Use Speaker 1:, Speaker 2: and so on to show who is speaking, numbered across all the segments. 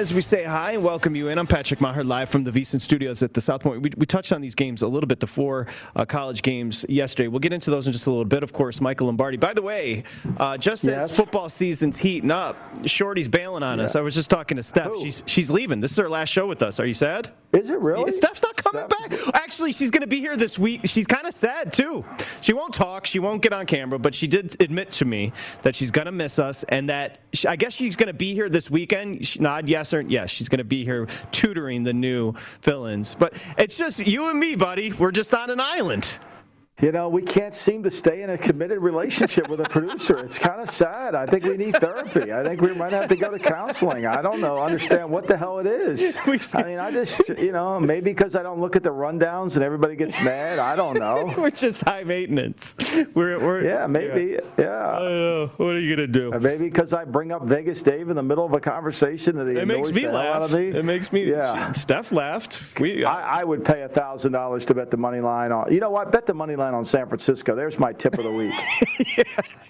Speaker 1: As we say hi and welcome you in. I'm Patrick Maher, live from the VSiN Studios at the South Point. We, we touched on these games a little bit, the four uh, college games yesterday. We'll get into those in just a little bit. Of course, Michael Lombardi. By the way, uh, just
Speaker 2: Yes.
Speaker 1: as football season's heating up, Shorty's bailing on us. I was just talking to Steph.
Speaker 2: Who?
Speaker 1: She's she's leaving. This is her last show with us. Are you sad?
Speaker 2: Is it really?
Speaker 1: Steph's not coming back. Actually, she's going to be here this week. She's kind of sad too. She won't talk. She won't get on camera, but she did admit to me that she's going to miss us and that she, I guess she's going to be here this weekend. She, nod yes yes. She's going to be here tutoring the new fill-ins. But it's just you and me, buddy. We're just on an island.
Speaker 2: You know, we can't seem to stay in a committed relationship with a producer. It's kind of sad. I think we need therapy. I think we might have to go to counseling. I don't know, understand what the hell it is. I mean, I just, you know, maybe because I don't look at the rundowns and everybody gets mad. I don't know.
Speaker 1: We're just high maintenance. We're, we're
Speaker 2: Yeah, maybe. Yeah.
Speaker 1: I. Uh, what are you going to do?
Speaker 2: Or Maybe because I bring up Vegas Dave in the middle of a conversation and
Speaker 1: It makes me
Speaker 2: the hell out
Speaker 1: laugh.
Speaker 2: me.
Speaker 1: It makes me.
Speaker 2: Yeah.
Speaker 1: Steph laughed. We.
Speaker 2: I, I would pay a thousand dollars to bet the money line on. You know what? Bet the money line on San Francisco. There's my tip of the week.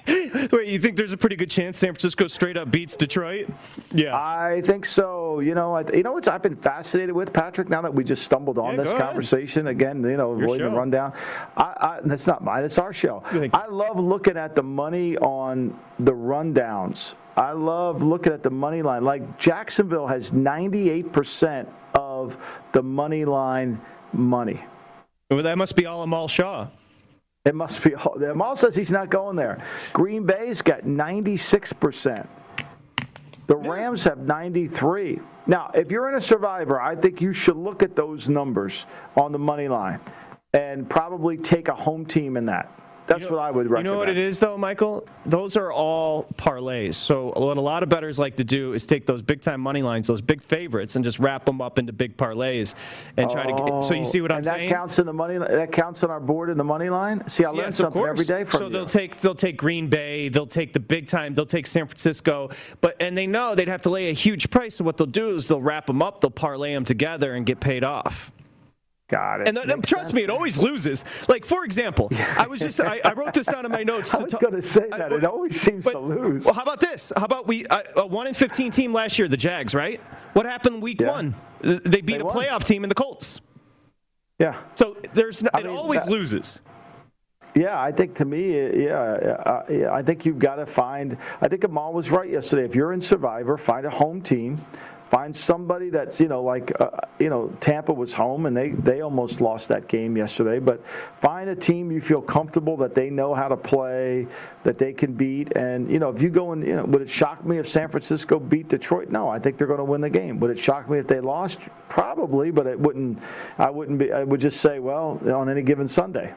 Speaker 1: Wait, you think there's a pretty good chance San Francisco straight up beats Detroit? Yeah.
Speaker 2: I think so. You know, I, you know what I've been fascinated with, Patrick. Now that we just stumbled on
Speaker 1: Yeah,
Speaker 2: this
Speaker 1: go ahead.
Speaker 2: conversation again, you know,
Speaker 1: Your
Speaker 2: avoiding the rundown. I, I, that's not mine. It's our show. I love looking at the money on the rundowns. I love looking at the money line. Like Jacksonville has 98% of the money line money.
Speaker 1: Well, that must be all Amal Shaw.
Speaker 2: It must be. All. Amal says he's not going there. Green Bay's got 96%. The Rams have 93. Now, if you're in a survivor, I think you should look at those numbers on the money line and probably take a home team in that. That's what I would recommend.
Speaker 1: You know what it is, though, Michael? Those are all parlays. So what a lot of bettors like to do is take those big time money lines, those big favorites, and just wrap them up into big parlays and try to get. So you see what
Speaker 2: Oh,
Speaker 1: I'm
Speaker 2: and
Speaker 1: saying?
Speaker 2: that counts in the money. That counts on our board in the money line. See, I learn
Speaker 1: Yes, of
Speaker 2: something every day from
Speaker 1: so
Speaker 2: you.
Speaker 1: they'll take they'll take Green Bay, they'll take the big time, they'll take San Francisco, but and they know they'd have to lay a huge price. So what they'll do is they'll wrap them up, they'll parlay them together, and get paid off.
Speaker 2: Got it.
Speaker 1: And th- trust me, it always loses. Like for example, I was just I, I wrote this down in my notes.
Speaker 2: I was going to say
Speaker 1: I-
Speaker 2: that. It always seems
Speaker 1: but-
Speaker 2: to lose.
Speaker 1: Well, how about this? How about we uh, a one in fifteen team last year, the Jags, right? What happened week
Speaker 2: Yeah.
Speaker 1: one? They beat
Speaker 2: They
Speaker 1: a
Speaker 2: won.
Speaker 1: playoff team in the Colts.
Speaker 2: Yeah.
Speaker 1: So there's
Speaker 2: I
Speaker 1: it
Speaker 2: mean,
Speaker 1: always
Speaker 2: that-
Speaker 1: loses.
Speaker 2: Yeah, I think to me, yeah, uh, yeah I think you've got to find. I think Amal was right yesterday. If you're in Survivor, find a home team, find somebody that's you know like uh, you know Tampa was home and they they almost lost that game yesterday. But find a team you feel comfortable that they know how to play, that they can beat. And you know if you go and you know would it shock me if San Francisco beat Detroit? No, I think they're going to win the game. Would it shock me if they lost? Probably, but it wouldn't. I wouldn't be. I would just say, well, on any given Sunday.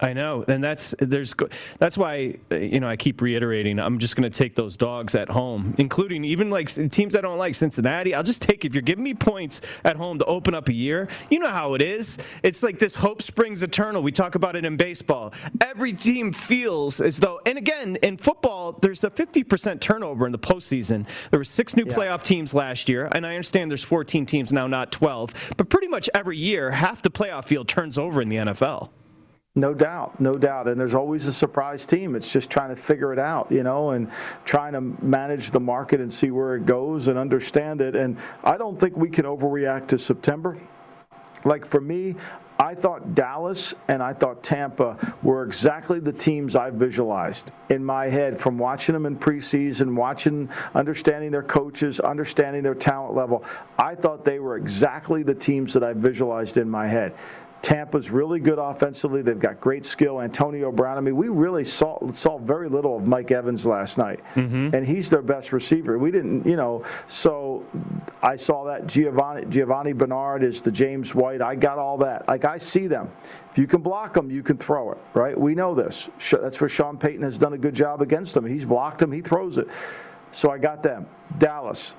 Speaker 1: I know, and that's there's that's why uh, you know I keep reiterating I'm just going to take those dogs at home, including even like teams I don't like Cincinnati. I'll just take if you're giving me points at home to open up a year. You know how it is. It's like this hope springs eternal. We talk about it in baseball. Every team feels as though, and again in football, there's a 50% turnover in the postseason. There were six new playoff teams last year, and I understand there's 14 teams now, not 12. But pretty much every year, half the playoff field turns over in the NFL.
Speaker 2: No doubt, no doubt. And there's always a surprise team. It's just trying to figure it out, you know, and trying to manage the market and see where it goes and understand it. And I don't think we can overreact to September. Like for me, I thought Dallas and I thought Tampa were exactly the teams I visualized in my head from watching them in preseason, watching, understanding their coaches, understanding their talent level. I thought they were exactly the teams that I visualized in my head. Tampa's really good offensively. They've got great skill. Antonio Brown. I mean, we really saw saw very little of Mike Evans last night, mm-hmm. and he's their best receiver. We didn't, you know. So I saw that Giovani Giovani Bernard is the James White. I got all that. Like I see them. If you can block them, you can throw it. Right? We know this. That's where Sean Payton has done a good job against them. He's blocked them. He throws it. So I got them. Dallas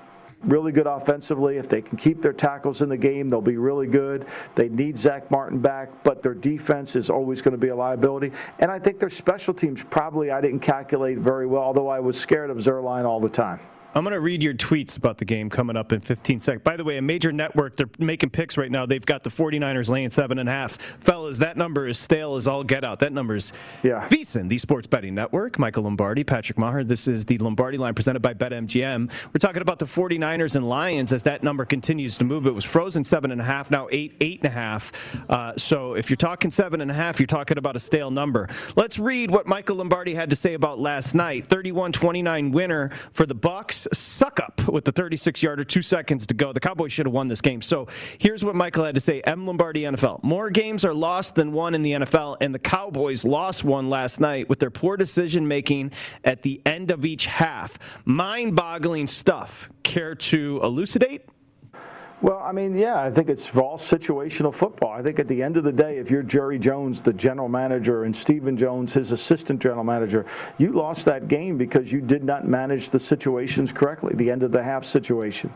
Speaker 2: really good offensively. If they can keep their tackles in the game, they'll be really good. They need Zach Martin back, but their defense is always going to be a liability. And I think their special teams probably I didn't calculate very well, although I was scared of Zuerlein all the time.
Speaker 1: I'm going to read your tweets about the game coming up in 15 seconds. By the way, a major network, they're making picks right now. They've got the 49ers laying seven and a half. Fellas, that number is stale as all get out. That number is
Speaker 2: Yeah.
Speaker 1: VSiN, the sports betting network. Michael Lombardi, Patrick Maher. This is the Lombardi line presented by BetMGM. We're talking about the 49ers and Lions as that number continues to move. It was frozen seven and a half, now eight, eight and a half. Uh, so if you're talking seven and a half, you're talking about a stale number. Let's read what Michael Lombardi had to say about last night. 31-29 winner for the Bucks. Succop with the 36-yarder, two seconds to go. The Cowboys should have won this game. So here's what Michael had to say. M. Lombardi, NFL. More games are lost than won in the NFL, and the Cowboys lost one last night with their poor decision making at the end of each half. Mind-boggling stuff. Care to elucidate?
Speaker 2: Well, I mean, yeah, I think it's all situational football. I think at the end of the day, if you're Jerry Jones, the general manager, and Stephen Jones, his assistant general manager, you lost that game because you did not manage the situations correctly, the end of the half situation.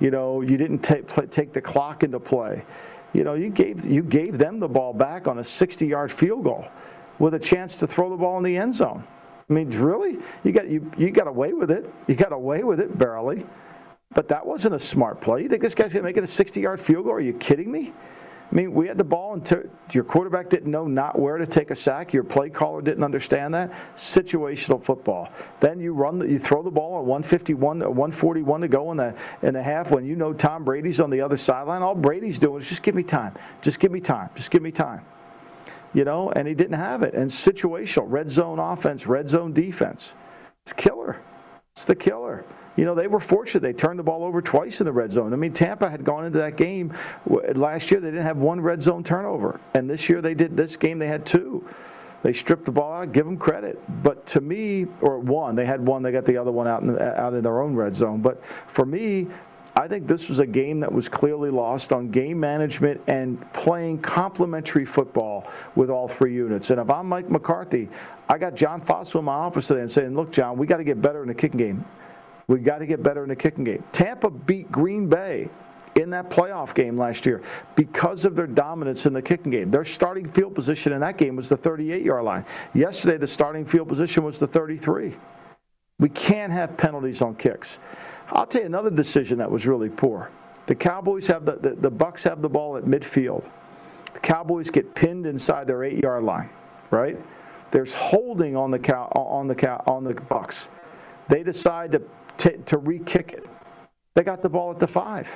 Speaker 2: You know, you didn't take, play, take the clock into play. You know, you gave, you gave them the ball back on a 60 yard field goal with a chance to throw the ball in the end zone. I mean, really? You got, you, you got away with it. You got away with it barely. But that wasn't a smart play. You think this guy's going to make it a 60 yard field goal? Are you kidding me? I mean, we had the ball, and t- your quarterback didn't know not where to take a sack. Your play caller didn't understand that. Situational football. Then you run, the, you throw the ball at 151, uh, 141 to go in the in the half. When you know Tom Brady's on the other sideline, all Brady's doing is just give me time, just give me time, just give me time. You know, and he didn't have it. And situational, red zone offense, red zone defense. It's killer. It's the killer. You know, they were fortunate. They turned the ball over twice in the red zone. I mean, Tampa had gone into that game last year. They didn't have one red zone turnover, and this year they did. This game they had two. They stripped the ball out. Give them credit. But to me, or one, they had one. They got the other one out in out in their own red zone. But for me, I think this was a game that was clearly lost on game management and playing complementary football with all three units. And if I'm Mike McCarthy, I got John Fassel in my office today and saying, "Look, John, we got to get better in the kicking game. We got to get better in the kicking game." Tampa beat Green Bay in that playoff game last year because of their dominance in the kicking game. Their starting field position in that game was the 38-yard line. Yesterday, the starting field position was the 33. We can't have penalties on kicks. I'll tell you another decision that was really poor. The Cowboys have the, the, the Bucks have the ball at midfield. The Cowboys get pinned inside their eight yard line, right? There's holding on the cow on the cow on the Bucks. They decide to t- to re-kick it. They got the ball at the five.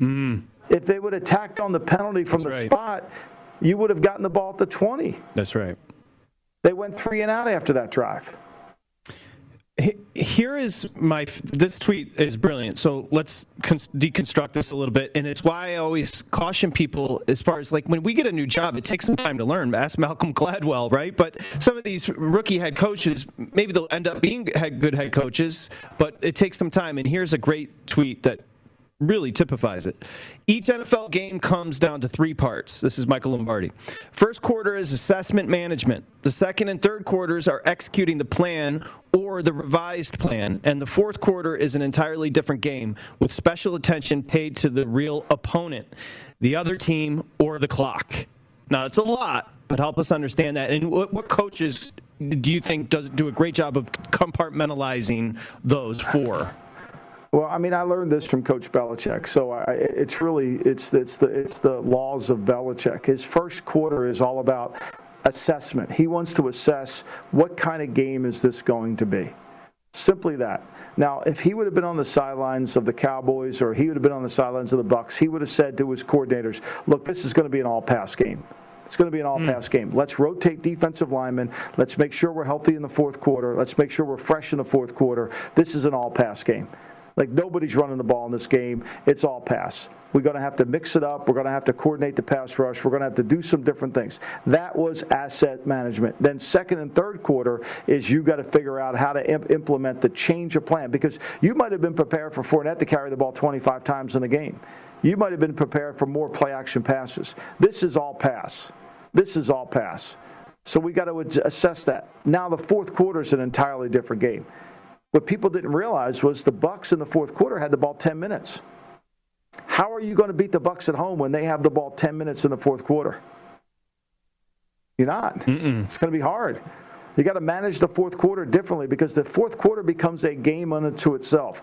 Speaker 1: Mm.
Speaker 2: If they would have tacked on the penalty from
Speaker 1: That's
Speaker 2: the
Speaker 1: right.
Speaker 2: spot, you would have gotten the ball at the 20.
Speaker 1: That's right.
Speaker 2: They went three and out after that drive.
Speaker 1: He- Here is my this tweet is brilliant. So let's cons- deconstruct this a little bit, and it's why I always caution people as far as like when we get a new job, it takes some time to learn. Ask Malcolm Gladwell, right? But some of these rookie head coaches, maybe they'll end up being head, good head coaches, but it takes some time. And here's a great tweet that really typifies it. Each NFL game comes down to three parts. This is Michael Lombardi. First quarter is assessment management. The second and third quarters are executing the plan or the revised plan. And the fourth quarter is an entirely different game with special attention paid to the real opponent, the other team, or the clock. Now, it's a lot, but help us understand that. And what, what coaches do you think does do a great job of compartmentalizing those four?
Speaker 2: Well, I mean, I learned this from Coach Belichick, so I, it's really it's it's the it's the laws of Belichick. His first quarter is all about assessment. He wants to assess what kind of game is this going to be. Simply that. Now, if he would have been on the sidelines of the Cowboys or he would have been on the sidelines of the Bucks, he would have said to his coordinators, "Look, this is going to be an all-pass game." It's going to be an hmm. all-pass game. Let's rotate defensive linemen. Let's make sure we're healthy in the fourth quarter. Let's make sure we're fresh in the fourth quarter. This is an all-pass game. Like nobody's running the ball in this game. It's all pass. We're going to have to mix it up. We're going to have to coordinate the pass rush. We're going to have to do some different things. That was asset management. Then second and third quarter is you got to figure out how to imp- implement the change of plan because you might have been prepared for Fournette to carry the ball 25 times in the game. You might have been prepared for more play action passes. This is all pass. This is all pass. So we got to assess that. Now the fourth quarter is an entirely different game. What people didn't realize was the Bucks in the fourth quarter had the ball 10 minutes. How are you going to beat the Bucks at home when they have the ball 10 minutes in the fourth quarter? You're not.
Speaker 1: Mm-mm.
Speaker 2: It's going to be hard. You got to manage the fourth quarter differently because the fourth quarter becomes a game unto itself.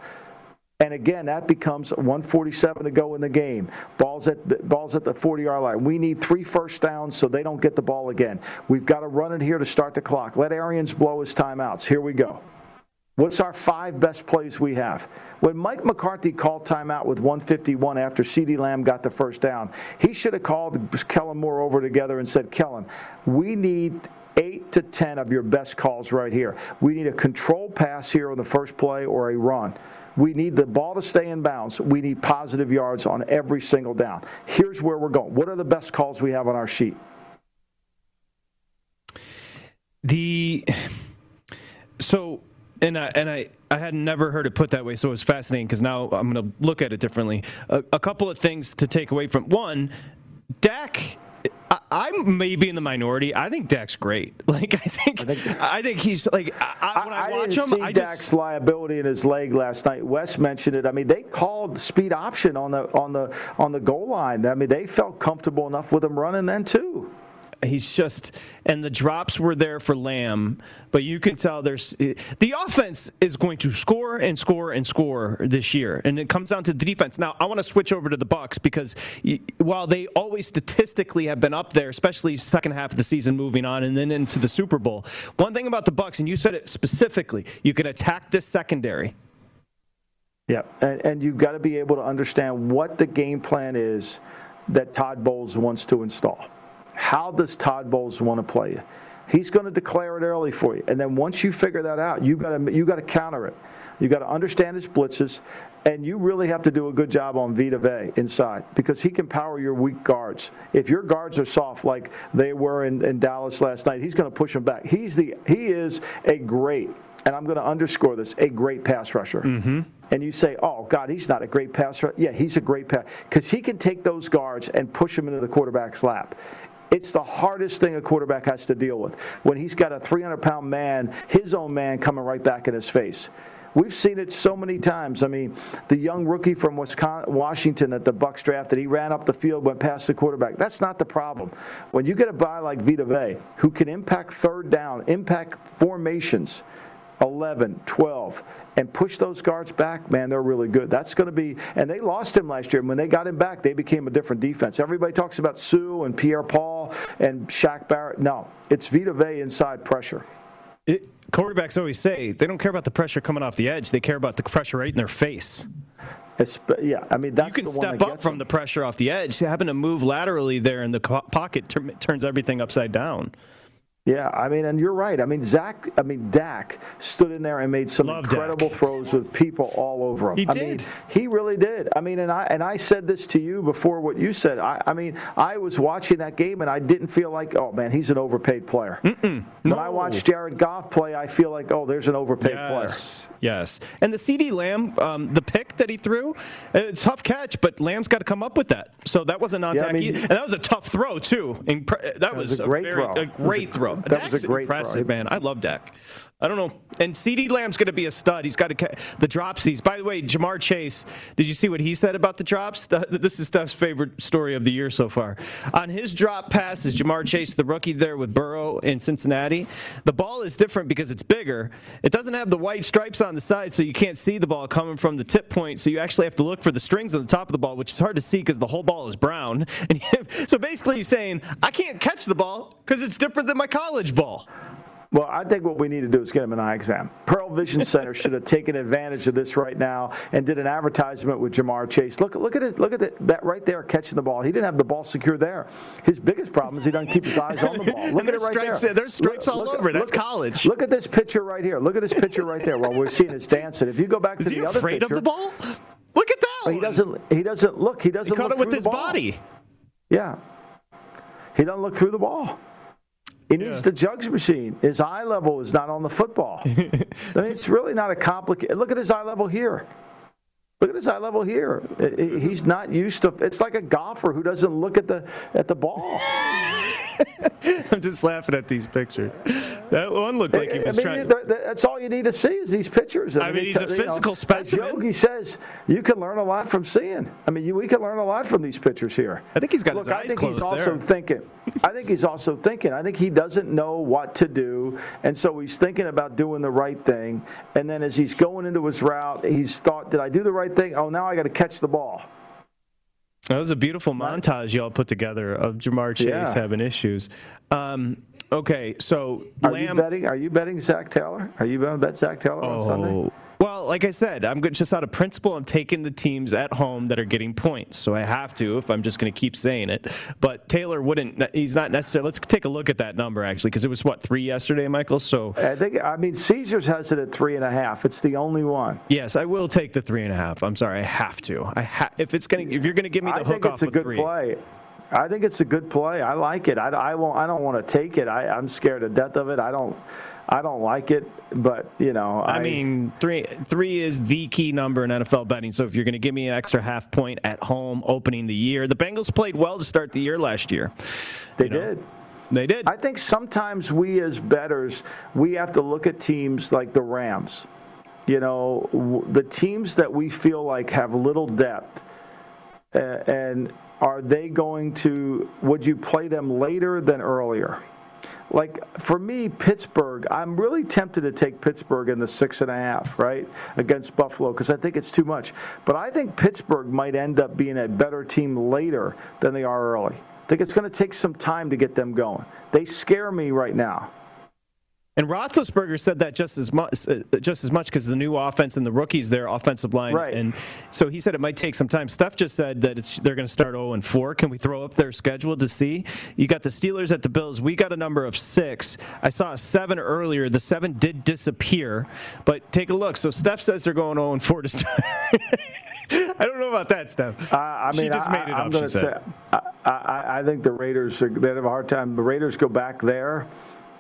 Speaker 2: And again, that becomes 147 to go in the game. Balls at the, balls at the 40 yard line. We need three first downs so they don't get the ball again. We've got to run it here to start the clock. Let Arians blow his timeouts. Here we go. What's our five best plays we have? When Mike McCarthy called timeout with 151 after CeeDee Lamb got the first down, he should have called Kellen Moore over together and said, Kellen, we need eight to 10 of your best calls right here. We need a control pass here on the first play or a run. We need the ball to stay in bounds. We need positive yards on every single down. Here's where we're going. What are the best calls we have on our sheet?
Speaker 1: The so and I and I I had never heard it put that way, so it was fascinating because now I'm going to look at it differently. A, a couple of things to take away from one, Dak. I, I'm maybe in the minority. I think Dak's great. Like I think I think, he's like I, I, when I, watch him,
Speaker 2: see
Speaker 1: I
Speaker 2: Dak's
Speaker 1: just
Speaker 2: liability in his leg last night. Wes mentioned it. I mean, they called speed option on the on the on the goal line. I mean, they felt comfortable enough with him running then too.
Speaker 1: He's just and the drops were there for Lamb, but you can tell there's the offense is going to score and score and score this year, and it comes down to the defense. Now I want to switch over to the Bucks because while they always statistically have been up there, especially second half of the season, moving on and then into the Super Bowl. One thing about the Bucks, and you said it specifically, you can attack this secondary.
Speaker 2: Yeah, and, and you've got to be able to understand what the game plan is that Todd Bowles wants to install. How does Todd Bowles want to play you? He's going to declare it early for you, and then once you figure that out, you've got to you got to counter it. You've got to understand his blitzes, and you really have to do a good job on Vita Vea inside because he can power your weak guards. If your guards are soft like they were in, in Dallas last night, he's going to push them back. He's the he is a great, and I'm going to underscore this, a great pass rusher.
Speaker 1: Mm-hmm.
Speaker 2: And you say, "Oh God, he's not a great pass rusher." Yeah, he's a great pass because he can take those guards and push them into the quarterback's lap. It's the hardest thing a quarterback has to deal with when he's got a 300 pound man, his own man, coming right back in his face. We've seen it so many times. I mean, the young rookie from Wisconsin, Washington that the Bucks drafted, he ran up the field, went past the quarterback. That's not the problem. When you get a guy like Vita Vea, who can impact third down, impact formations, 11, 12, and push those guards back, man, they're really good. That's going to be, and they lost him last year. And when they got him back, they became a different defense. Everybody talks about Sue and Pierre Paul and Shaq Barrett. No, it's Vita Vea inside pressure.
Speaker 1: It, quarterbacks always say they don't care about the pressure coming off the edge; they care about the pressure right in their face.
Speaker 2: Espe- yeah, I mean that's
Speaker 1: you can step up from
Speaker 2: them.
Speaker 1: the pressure off the edge. Having to move laterally there in the co- pocket tur- turns everything upside down.
Speaker 2: Yeah, I mean, and you're right. I mean, Zach, I mean, Dak stood in there and made some
Speaker 1: Love
Speaker 2: incredible
Speaker 1: Dak.
Speaker 2: throws with people all over him.
Speaker 1: He
Speaker 2: I
Speaker 1: did.
Speaker 2: mean, he really did. I mean, and I and I said this to you before what you said. I, I mean, I was watching that game and I didn't feel like, oh man, he's an overpaid player. When I
Speaker 1: No.
Speaker 2: watch Jared Goff play, I feel like, oh, there's an overpaid player.
Speaker 1: Yes. And the CeeDee Lamb, um, the pick that he threw, it's a tough catch, but Lamb's got to come up with that. So that wasn't on
Speaker 2: Yeah, I mean-
Speaker 1: and that was a tough throw too. Impre- that, was,
Speaker 2: was a great
Speaker 1: very,
Speaker 2: throw.
Speaker 1: a
Speaker 2: That was a-
Speaker 1: great throw.
Speaker 2: that was a
Speaker 1: Dak's
Speaker 2: great throw.
Speaker 1: impressive, man. I love Dak. I don't know. And CeeDee Lamb's going to be a stud. He's got to the dropsies. By the way, Ja'Marr Chase. Did you see what he said about the drops? This is Steph's favorite story of the year so far. On his drop passes, Ja'Marr Chase, the rookie there with Burrow in Cincinnati, the ball is different because it's bigger. It doesn't have the white stripes on the side, so you can't see the ball coming from the tip point. So you actually have to look for the strings on the top of the ball, which is hard to see because the whole ball is brown. And so basically, he's saying I can't catch the ball because it's different than my college ball.
Speaker 2: Well, I think what we need to do is get him an eye exam. Pearle Vision Center should have taken advantage of this right now and did an advertisement with Ja'Marr Chase. Look, look at his, look at it, that right there catching the ball. He didn't have the ball secure there. His biggest problem is he doesn't keep his eyes on the ball. Look
Speaker 1: And
Speaker 2: at it
Speaker 1: there's
Speaker 2: right
Speaker 1: stripes-
Speaker 2: there.
Speaker 1: there's stripes all
Speaker 2: at-
Speaker 1: over. That's
Speaker 2: look at-
Speaker 1: college.
Speaker 2: Look at this picture right here. Look at this picture right there. While we're seeing his dancing, if you go back
Speaker 1: Is
Speaker 2: to the other picture, is he afraid
Speaker 1: of the ball? Look at that.
Speaker 2: he doesn't. He doesn't look. He doesn't.
Speaker 1: He caught
Speaker 2: look
Speaker 1: it with his body.
Speaker 2: Yeah. He doesn't look through the ball. He needs
Speaker 1: Yeah.
Speaker 2: the jugs machine. His eye level is not on the football. I mean, it's really not a complicated. Look at his eye level here. Look at his eye level here. He's not used to. It's like a golfer who doesn't look at the at the ball.
Speaker 1: I'm just laughing at these pictures. That one looked like he was
Speaker 2: I mean,
Speaker 1: trying.
Speaker 2: th- th- that's all you need to see is these pictures.
Speaker 1: I mean,
Speaker 2: it
Speaker 1: he's a
Speaker 2: know,
Speaker 1: physical
Speaker 2: as
Speaker 1: specimen.
Speaker 2: Yogi says you can learn a lot from seeing. I mean, you, we can learn a lot from these pictures here.
Speaker 1: I think he's got
Speaker 2: Look,
Speaker 1: his
Speaker 2: I
Speaker 1: eyes
Speaker 2: think
Speaker 1: closed
Speaker 2: he's also
Speaker 1: there.
Speaker 2: thinking. I think he's also thinking. I think he doesn't know what to do, and so he's thinking about doing the right thing. And then as he's going into his route, he's thought, "Did I do the right thing? Oh, now I got to catch the ball."
Speaker 1: That was a beautiful montage y'all put together of Ja'Marr Chase
Speaker 2: Yeah.
Speaker 1: having issues. Um, okay, so
Speaker 2: Are you betting? Are you betting Zac Taylor? Are you going to bet Zac Taylor on Sunday?
Speaker 1: Well, like I said, I'm just out of principle. I'm taking the teams at home that are getting points, so I have to if I'm just going to keep saying it. But Taylor wouldn't. He's not necessarily. Let's take a look at that number actually, because it was what three yesterday, Michael. So
Speaker 2: I think. I mean, Caesars has it at three and a half. It's the only one.
Speaker 1: yes, I will take the three and a half. I'm sorry, I have to. I ha- if it's going if you're going to give me the hook off.
Speaker 2: I
Speaker 1: hook
Speaker 2: think
Speaker 1: off
Speaker 2: it's a good
Speaker 1: three.
Speaker 2: play. I think it's a good play. I like it. I, I won't. I don't want to take it. I, I'm scared to death of it. I don't. I don't like it. But you know,
Speaker 1: I mean, three three is the key number in NFL betting. So if you're going to give me an extra half point at home opening the year, the Bengals played well to start the year last year.
Speaker 2: they
Speaker 1: you know,
Speaker 2: did.
Speaker 1: They did.
Speaker 2: I think sometimes we as betters we have to look at teams like the Rams. You know, w- the teams that we feel like have little depth, uh, and are they going to? Would you play them later than earlier? Like for me, Pittsburgh, I'm really tempted to take Pittsburgh in the six and a half, right, against Buffalo, because I think it's too much. But I think Pittsburgh might end up being a better team later than they are early. I think it's going to take some time to get them going. They scare me right now.
Speaker 1: And Roethlisberger said that just as much, uh, just as much because the new offense and the rookies, their offensive line,
Speaker 2: Right.
Speaker 1: and so he said it might take some time. Steph just said that it's, they're going to start 0 and 4. Can we throw up their schedule to see? You got the Steelers at the Bills. We got a number of six. I saw a seven earlier. The seven did disappear, but take a look. So Steph says they're going 0 and 4 to start. I don't know about that, Steph.
Speaker 2: Uh, I mean,
Speaker 1: she just
Speaker 2: I,
Speaker 1: made it
Speaker 2: I'm
Speaker 1: up. She said.
Speaker 2: say, I, I, I think the Raiders are, they have a hard time. The Raiders go back there.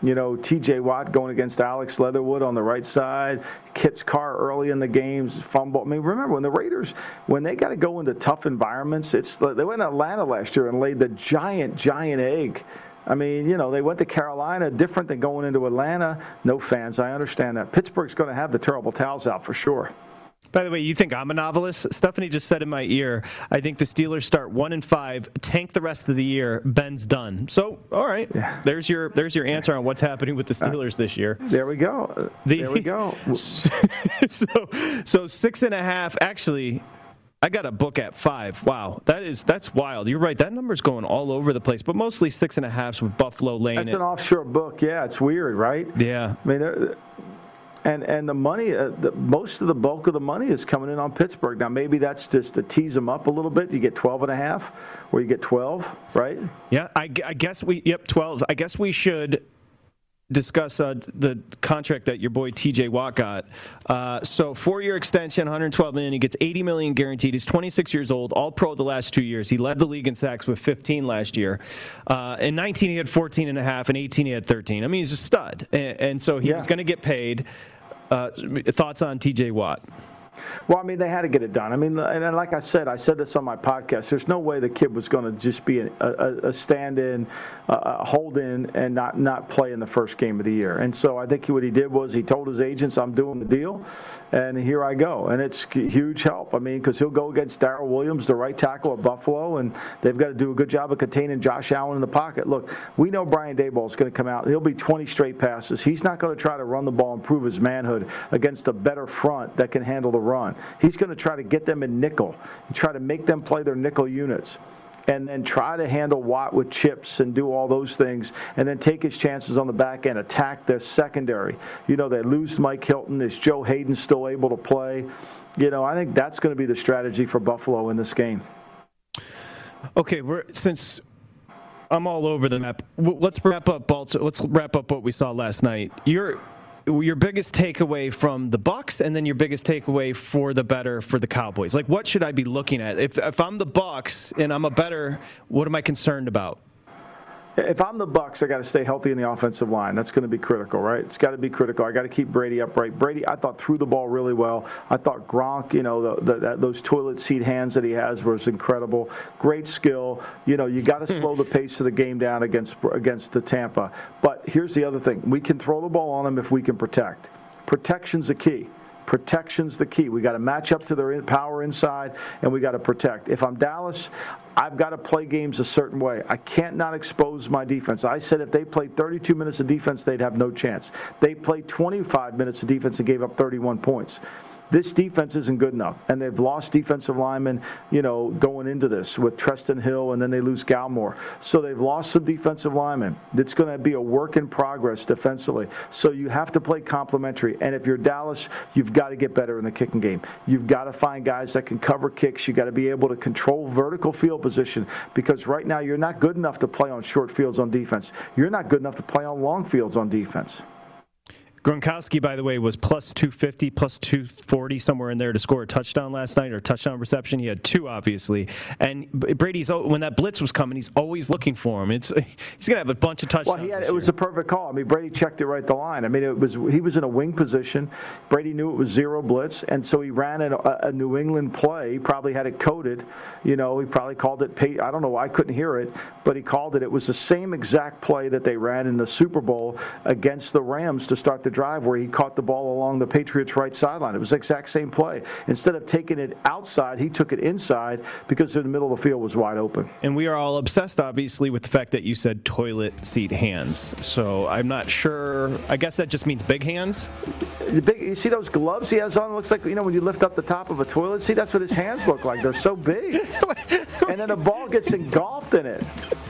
Speaker 2: You know, T.J. Watt going against Alex Leatherwood on the right side. Kit's car early in the games, fumble. I mean, remember when the Raiders, when they got to go into tough environments, it's they went to Atlanta last year and laid the giant, giant egg. I mean, you know, they went to Carolina, different than going into Atlanta. No fans. I understand that. Pittsburgh's going to have the terrible towels out for sure.
Speaker 1: By the way, you think I'm a novelist? Stephanie just said in my ear, I think the Steelers start one and five, tank the rest of the year. Ben's done. So, all right, there's your there's your answer on what's happening with the uh, Steelers this year.
Speaker 2: There we go.
Speaker 1: The-
Speaker 2: there we go.
Speaker 1: so, so six and a half. Actually, I got a book at five. Wow, that is that's wild. You're right. That number's going all over the place, but mostly six and a halfs with Buffalo laying
Speaker 2: That's an offshore book. Yeah, it's weird, right?
Speaker 1: yeah.
Speaker 2: I mean, they're- and and the money, uh, the, most of the bulk of the money is coming in on Pittsburgh. Now maybe that's just to tease them up a little bit. You get 12 and a half, or you get 12, right?
Speaker 1: Yeah, I, I guess we. Yep, 12. I guess we should discuss uh, the contract that your boy TJ Watt got. Uh, so four-year extension, 112 million. He gets 80 million guaranteed. He's 26 years old, all pro the last two years. He led the league in sacks with 15 last year. Uh, in 19 he had 14 and a half, and 18 he had 13. I mean he's a stud, and, and so he yeah. was going to get paid. Uh, thoughts on TJ Watt?
Speaker 2: Well, I mean, they had to get it done. I mean, and like I said, I said this on my podcast. There's no way the kid was going to just be a, a, stand-in, a hold-in, and not not play in the first game of the year. And so I think what he did was he told his agents, "I'm doing the deal," and here I go. And it's huge help. I mean, because he'll go against Daryl Williams, the right tackle at Buffalo, and they've got to do a good job of containing Josh Allen in the pocket. Look, we know Brian Daboll is going to come out. He'll be 20 straight passes. He's not going to try to run the ball and prove his manhood against a better front that can handle the run. He's going to try to get them in nickel and try to make them play their nickel units and then try to handle Watt with chips and do all those things, and then take his chances on the back end, attack the secondary. You know, they lose Mike Hilton. Is Joe Haden still able to play? You know, I think that's going to be the strategy for Buffalo in this game.
Speaker 1: Okay, we're since I'm all over the map. Let's wrap up Baltimore. Let's wrap up what we saw last night. You're your biggest takeaway from the Bucks, and then your biggest takeaway for the better for the Cowboys. Like, what should I be looking at? If if I'm the Bucks and I'm a better, what am I concerned about?
Speaker 2: If I'm the Bucks, I got to stay healthy in the offensive line. That's going to be critical, right? It's got to be critical. I got to keep Brady upright. Brady, I thought threw the ball really well. I thought Gronk, you know, the, the, those toilet seat hands that he has was incredible. Great skill. You know, you got to slow the pace of the game down against against the Tampa. But here's the other thing: we can throw the ball on them if we can protect. Protection's the key. Protection's the key. We got to match up to their power inside, and we got to protect. If I'm Dallas, I've got to play games a certain way. I can't not expose my defense. I said if they played 32 minutes of defense, they'd have no chance. They played 25 minutes of defense and gave up 31 points this defense isn't good enough. And they've lost defensive linemen, you know, going into this with Trysten Hill, and then they lose Gallimore. So they've lost some defensive linemen. It's going to be a work in progress defensively. So you have to play complementary. And if you're Dallas, you've got to get better in the kicking game. You've got to find guys that can cover kicks. You've got to be able to control vertical field position because right now you're not good enough to play on short fields on defense. You're not good enough to play on long fields on defense.
Speaker 1: Gronkowski, by the way, was plus 250, plus 240, somewhere in there to score a touchdown last night or a touchdown reception. He had two, obviously. And Brady's when that blitz was coming, he's always looking for him. It's he's gonna have a bunch of touchdowns.
Speaker 2: Well, he had, it was a perfect call. I mean, Brady checked it right the line. I mean, it was he was in a wing position. Brady knew it was zero blitz, and so he ran a, a New England play. He probably had it coded. You know, he probably called it. I don't know. I couldn't hear it, but he called it. It was the same exact play that they ran in the Super Bowl against the Rams to start the drive where he caught the ball along the Patriots' right sideline. It was the exact same play. Instead of taking it outside, he took it inside because in the middle of the field was wide open.
Speaker 1: And we are all obsessed, obviously, with the fact that you said toilet seat hands. So I'm not sure. I guess that just means big hands.
Speaker 2: The big, you see those gloves he has on? It looks like you know when you lift up the top of a toilet seat. That's what his hands look like. They're so big. and then the ball gets engulfed in it.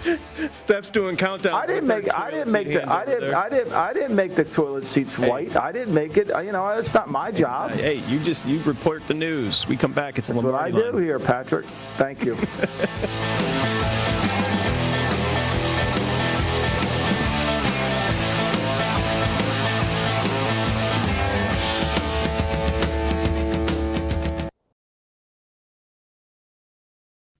Speaker 1: Steph's doing countdowns.
Speaker 2: I didn't make. I didn't make the. I didn't. I didn't. I didn't make the toilet seats hey. white. I didn't make it. You know, it's not my job.
Speaker 1: Not, hey, you just you report the news. We come back. It's
Speaker 2: That's what I line. do here, Patrick. Thank you.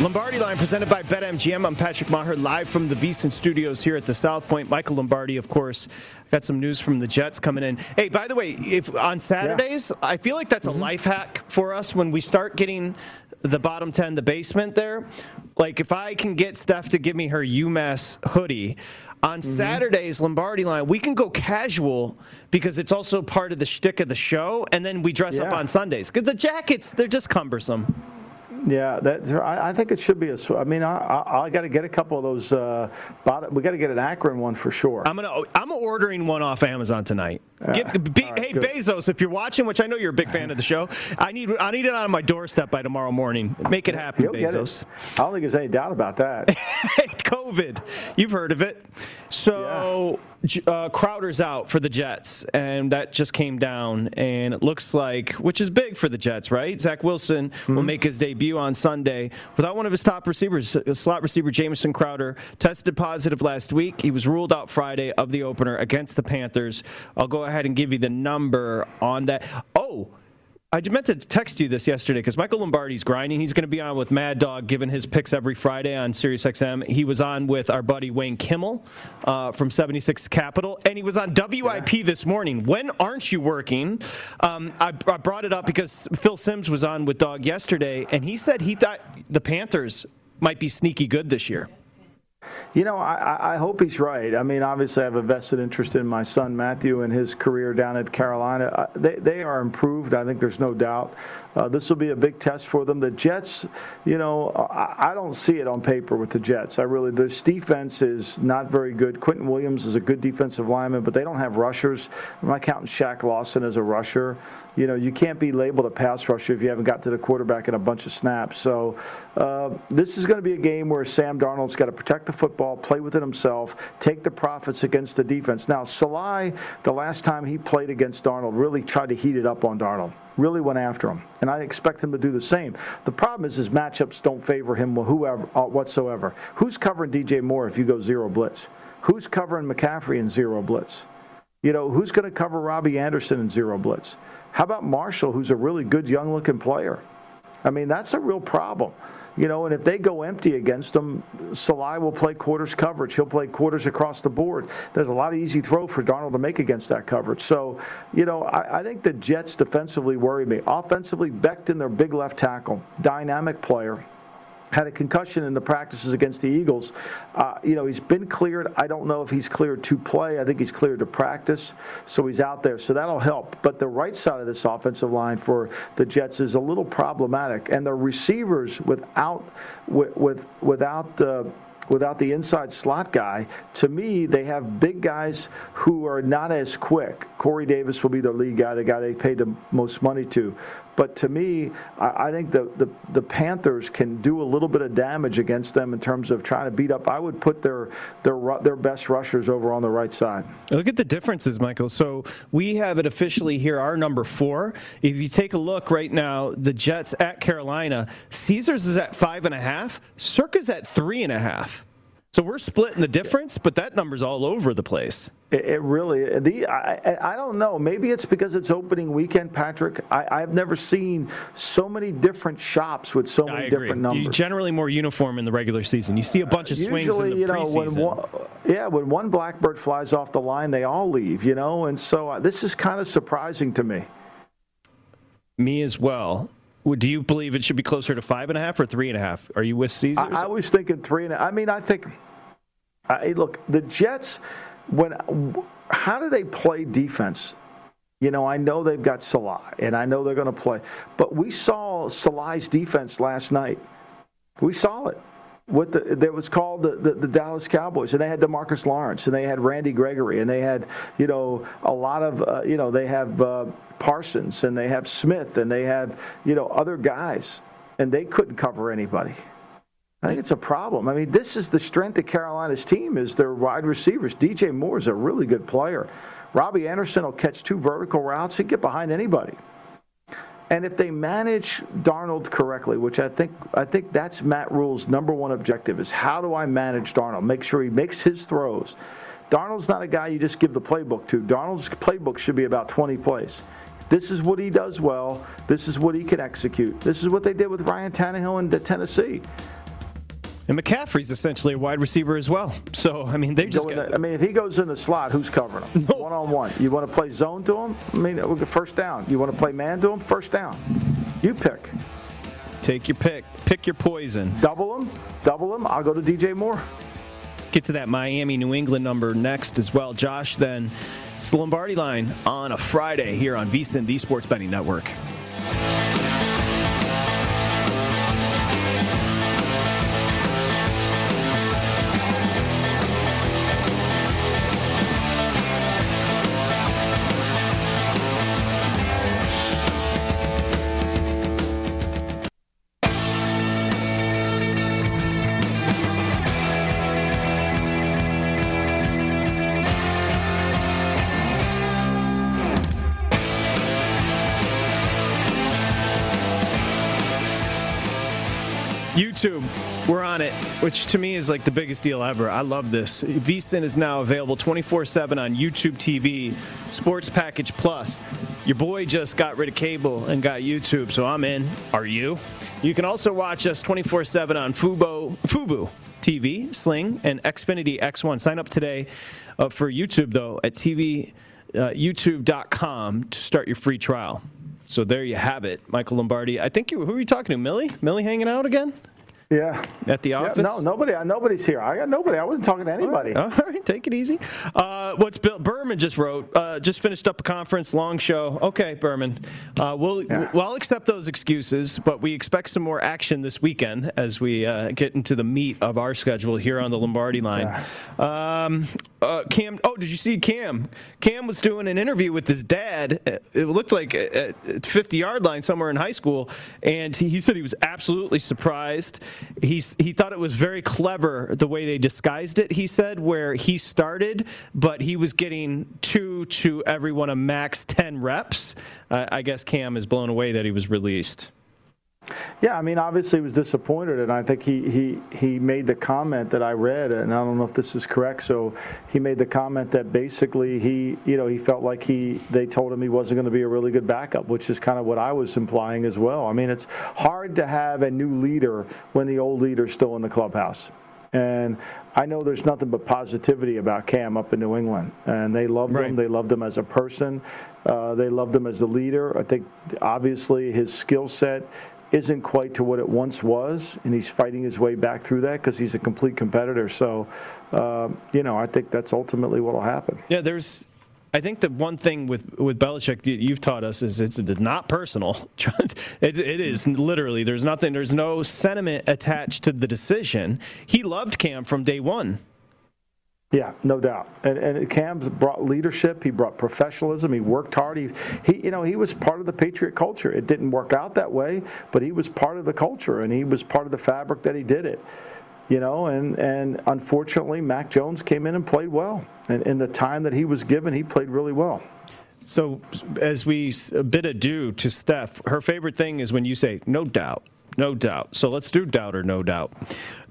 Speaker 1: Lombardi Line presented by BetMGM. I'm Patrick Maher, live from the VSiN Studios here at the South Point. Michael Lombardi, of course, got some news from the Jets coming in. Hey, by the way, if on Saturdays, I feel like that's a mm-hmm. life hack for us when we start getting the bottom ten, the basement there. Like if I can get Steph to give me her UMass hoodie. On mm-hmm. Saturdays, Lombardi line, we can go casual because it's also part of the shtick of the show, and then we dress up on Sundays. Because the jackets, they're just cumbersome.
Speaker 2: Yeah, that, I, I think it should be a. I mean, I, I, I got to get a couple of those. Uh, bottom, we got to get an Akron one for sure.
Speaker 1: I'm gonna. I'm ordering one off Amazon tonight. Get- be-
Speaker 2: right,
Speaker 1: hey
Speaker 2: good.
Speaker 1: Bezos, if you're watching, which I know you're a big fan of the show, I need I need it on my doorstep by tomorrow morning. Make it happen,
Speaker 2: You'll
Speaker 1: Bezos.
Speaker 2: it. I don't think there's any doubt about that.
Speaker 1: COVID, you've heard of it. So uh, Crowder's out for the Jets, and that just came down, and it looks like, which is big for the Jets, right? Zach Wilson
Speaker 2: Mm-hmm.
Speaker 1: will make his debut on Sunday without one of his top receivers. uh, Slot receiver Jamison Crowder tested positive last week. He was ruled out Friday of the opener against the Panthers. I'll go ahead and give you the number on that. Oh. I meant to text you this yesterday because Michael Lombardi's grinding. He's going to be on with Mad Dog, giving his picks every Friday on SiriusXM. He was on with our buddy Wayne Kimmel uh, from 76 Capital, and he was on WIP this morning. When aren't you working? Um, I, I brought it up because Phil Simms was on with Dog yesterday, and he said he thought the Panthers might be sneaky good this year.
Speaker 2: You know, I, I- hope he's right. I mean, obviously, I have a vested interest in my son Matthew and his career down at Carolina. They, they are improved. I think there's no doubt. Uh, this will be a big test for them. The Jets, you know, I, I don't see it on paper with the Jets. I really, this defense is not very good. Quinnen Williams is a good defensive lineman, but they don't have rushers. I'm not counting Shaq Lawson as a rusher. You know, you can't be labeled a pass rusher if you haven't got to the quarterback in a bunch of snaps. So uh, this is going to be a game where Sam Darnold's got to protect the football, play with it himself, take the profits against the defense. Now, Saleh, the last time he played against Darnold, really tried to heat it up on Darnold. Really went after him, and I expect him to do the same. The problem is his matchups don't favor him whoever uh, whatsoever. Who's covering DJ Moore if you go zero blitz? Who's covering McCaffrey in zero blitz? You know, who's going to cover Robbie Anderson in zero blitz? How about Marshall, who's a really good young looking player? I mean, that's a real problem. You know, and if they go empty against them, Saleh will play quarters coverage. He'll play quarters across the board. There's a lot of easy throw for Darnold to make against that coverage. So, you know, I, I think the Jets defensively worry me. Offensively, Becton, their big left tackle, dynamic player. Had a concussion in the practices against the Eagles. Uh, you know, he's been cleared. I don't know if he's cleared to play. I think he's cleared to practice, so he's out there. So that'll help. But the right side of this offensive line for the Jets is a little problematic, and the receivers without with, with without. Uh, without the inside slot guy, to me, they have big guys who are not as quick. Corey Davis will be the lead guy, the guy they paid the most money to. But to me, I, I think the, the, the Panthers can do a little bit of damage against them in terms of trying to beat up. I would put their their their best rushers over on the right side.
Speaker 1: Look at the differences, Michael. So we have it officially here, our number four. If you take a look right now, the Jets at Carolina, Caesars is at five and a half, Circa's at three and a half. So we're splitting the difference, but that number's all over the place.
Speaker 2: It, it really, the I, I don't know. Maybe it's because it's opening weekend, Patrick. I, I've never seen so many different shops with so many different numbers.
Speaker 1: You're generally more uniform in the regular season. You see a bunch of swings
Speaker 2: Usually,
Speaker 1: in the
Speaker 2: you know,
Speaker 1: preseason.
Speaker 2: when one, yeah, when one blackbird flies off the line, they all leave. You know, and so uh, this is kind of surprising to me.
Speaker 1: Me as well. Do you believe it should be closer to five and a half or three and a half? Are you with Caesars?
Speaker 2: I, I was thinking three and. a- I mean, I think. I look, the Jets. When how do they play defense? You know, I know they've got Saleh, and I know they're going to play. But we saw Saleh's defense last night. We saw it. What the that was called the, the, the Dallas Cowboys, and they had Demarcus Lawrence, and they had Randy Gregory, and they had you know a lot of uh, you know they have uh, Parsons, and they have Smith, and they have you know other guys, and they couldn't cover anybody. I think it's a problem. I mean, this is the strength of Carolina's team is their wide receivers. DJ Moore is a really good player. Robbie Anderson will catch two vertical routes. He'd get behind anybody. And if they manage Darnold correctly, which I think I think that's Matt Rhule's number one objective is how do I manage Darnold? Make sure he makes his throws. Darnold's not a guy you just give the playbook to. Darnold's playbook should be about 20 plays. This is what he does well. This is what he can execute. This is what they did with Ryan Tannehill in Tennessee.
Speaker 1: And McCaffrey's essentially a wide receiver as well. So I mean, they just got,
Speaker 2: the- I mean, if he goes in the slot, who's covering him? One on one. You want to play zone to him? I mean, first down. You want to play man to him? First down. You pick.
Speaker 1: take your pick, pick your poison.
Speaker 2: Double him. Double him. I'll go to DJ Moore.
Speaker 1: Get to that Miami New England number next as well. Josh, then it's the Lombardi line on a Friday here on VSiN, the Sports Betting Network. YouTube, we're on it, which to me is like the biggest deal ever. I love this. VSiN is now available 24 7 on YouTube TV, Sports Package Plus. Your boy just got rid of cable and got YouTube, so I'm in. Are you? You can also watch us 24 7 on Fubo, Fubu TV, Sling, and Xfinity X1. Sign up today uh, for YouTube, though, at TV, uh, youtube.com to start your free trial. So there you have it, Michael Lombardi. I think you. Who are you talking to? Millie? Millie hanging out again?
Speaker 2: Yeah.
Speaker 1: At the
Speaker 2: Yeah,
Speaker 1: office?
Speaker 2: no, nobody. Nobody's here. I got nobody. I wasn't talking to anybody.
Speaker 1: All right, take it easy. Uh, what's Bill Berman just wrote? Uh, just finished up a conference, long show. Okay, Berman. Uh, we'll, well, I'll accept those excuses, but we expect some more action this weekend as we uh, get into the meat of our schedule here on the Lombardi line. Um, uh, Cam, oh, did you see Cam? Cam was doing an interview with his dad. It looked like at at 50 yard line somewhere in high school, and he, he said he was absolutely surprised. He's, he thought it was very clever the way they disguised it. He said where he started, but he was getting two to everyone a max 10 reps. Uh, I guess Cam is blown away that he was released.
Speaker 2: Yeah, I mean, obviously he was disappointed, and I think he, he, he made the comment that I read, and I don't know if this is correct. So he made the comment that basically he, you know, he felt like he they told him he wasn't going to be a really good backup, which is kind of what I was implying as well. I mean, it's hard to have a new leader when the old leader's still in the clubhouse. And I know there's nothing but positivity about Cam up in New England, and they loved him. They loved him as a person. Uh, they loved him as a leader. I think obviously his skill set isn't quite to what it once was, and he's fighting his way back through that because he's a complete competitor. So, uh, you know, I think that's ultimately what will happen.
Speaker 1: Yeah, there's. I think the one thing with with Belichick you've taught us is it's not personal. it, it is literally. There's nothing. There's no sentiment attached to the decision. He loved Cam from day one.
Speaker 2: Yeah, no doubt. And, and Cam's brought leadership. He brought professionalism. He worked hard. He, he, you know, he was part of the Patriot culture. It didn't work out that way, but he was part of the culture, and he was part of the fabric that he did it. You know, and and unfortunately, Mac Jones came in and played well. And in the time that he was given, he played really well.
Speaker 1: So, as we bid adieu to Steph, her favorite thing is when you say "no doubt." No doubt. So let's do doubt or no doubt.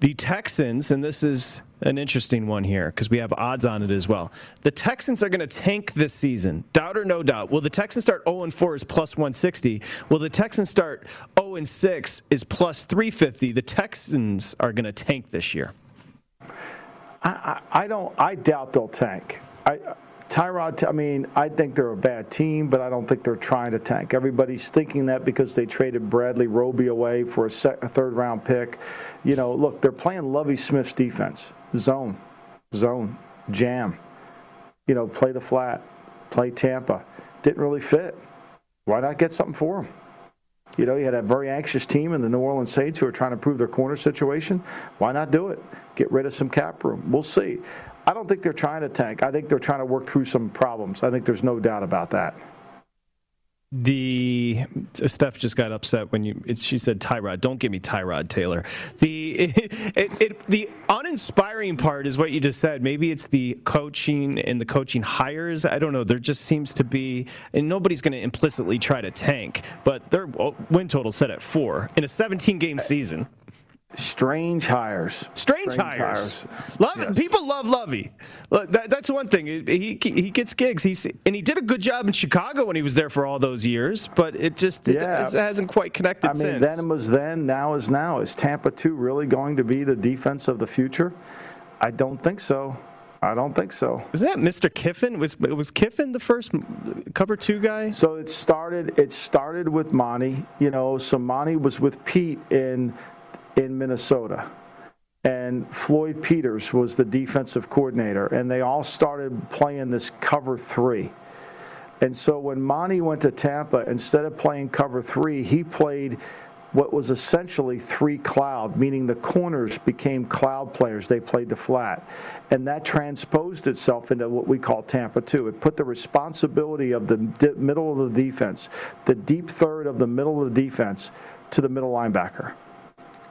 Speaker 1: The Texans, and this is an interesting one here because we have odds on it as well. The Texans are going to tank this season. Doubt or no doubt. Will the Texans start 0 and 4 is plus 160? Will the Texans start 0 and 6 is plus 350? The Texans are going to tank this year.
Speaker 2: I, I, I don't. I doubt they'll tank. I, Tyrod, I mean, I think they're a bad team, but I don't think they're trying to tank. Everybody's thinking that because they traded Bradley Roby away for a, sec, a third round pick. You know, look, they're playing Lovie Smith's defense zone, zone, jam. You know, play the flat, play Tampa. Didn't really fit. Why not get something for him? You know, you had a very anxious team in the New Orleans Saints who are trying to prove their corner situation. Why not do it? Get rid of some cap room. We'll see. I don't think they're trying to tank. I think they're trying to work through some problems. I think there's no doubt about that.
Speaker 1: The uh, Steph just got upset when you. It, she said Tyrod. Don't give me Tyrod Taylor. The it, it, the uninspiring part is what you just said. Maybe it's the coaching and the coaching hires. I don't know. There just seems to be, and nobody's going to implicitly try to tank, but their win total set at four in a 17 game season.
Speaker 2: Strange hires.
Speaker 1: Strange, Strange hires. hires. Love yes. People love Lovie. That, that's one thing. He he gets gigs. He's and he did a good job in Chicago when he was there for all those years. But it just it, yeah. it hasn't quite connected. I
Speaker 2: mean,
Speaker 1: since.
Speaker 2: then was then. Now is now. Is Tampa two really going to be the defense of the future? I don't think so. I don't think so.
Speaker 1: Was that Mr. Kiffin? Was was Kiffin the first cover two guy?
Speaker 2: So it started. It started with Monty. You know, so Monty was with Pete in in Minnesota. And Floyd Peters was the defensive coordinator, and they all started playing this cover three. And so when Monty went to Tampa, instead of playing cover three, he played what was essentially three cloud, meaning the corners became cloud players. They played the flat. And that transposed itself into what we call Tampa 2. It put the responsibility of the middle of the defense, the deep third of the middle of the defense, to the middle linebacker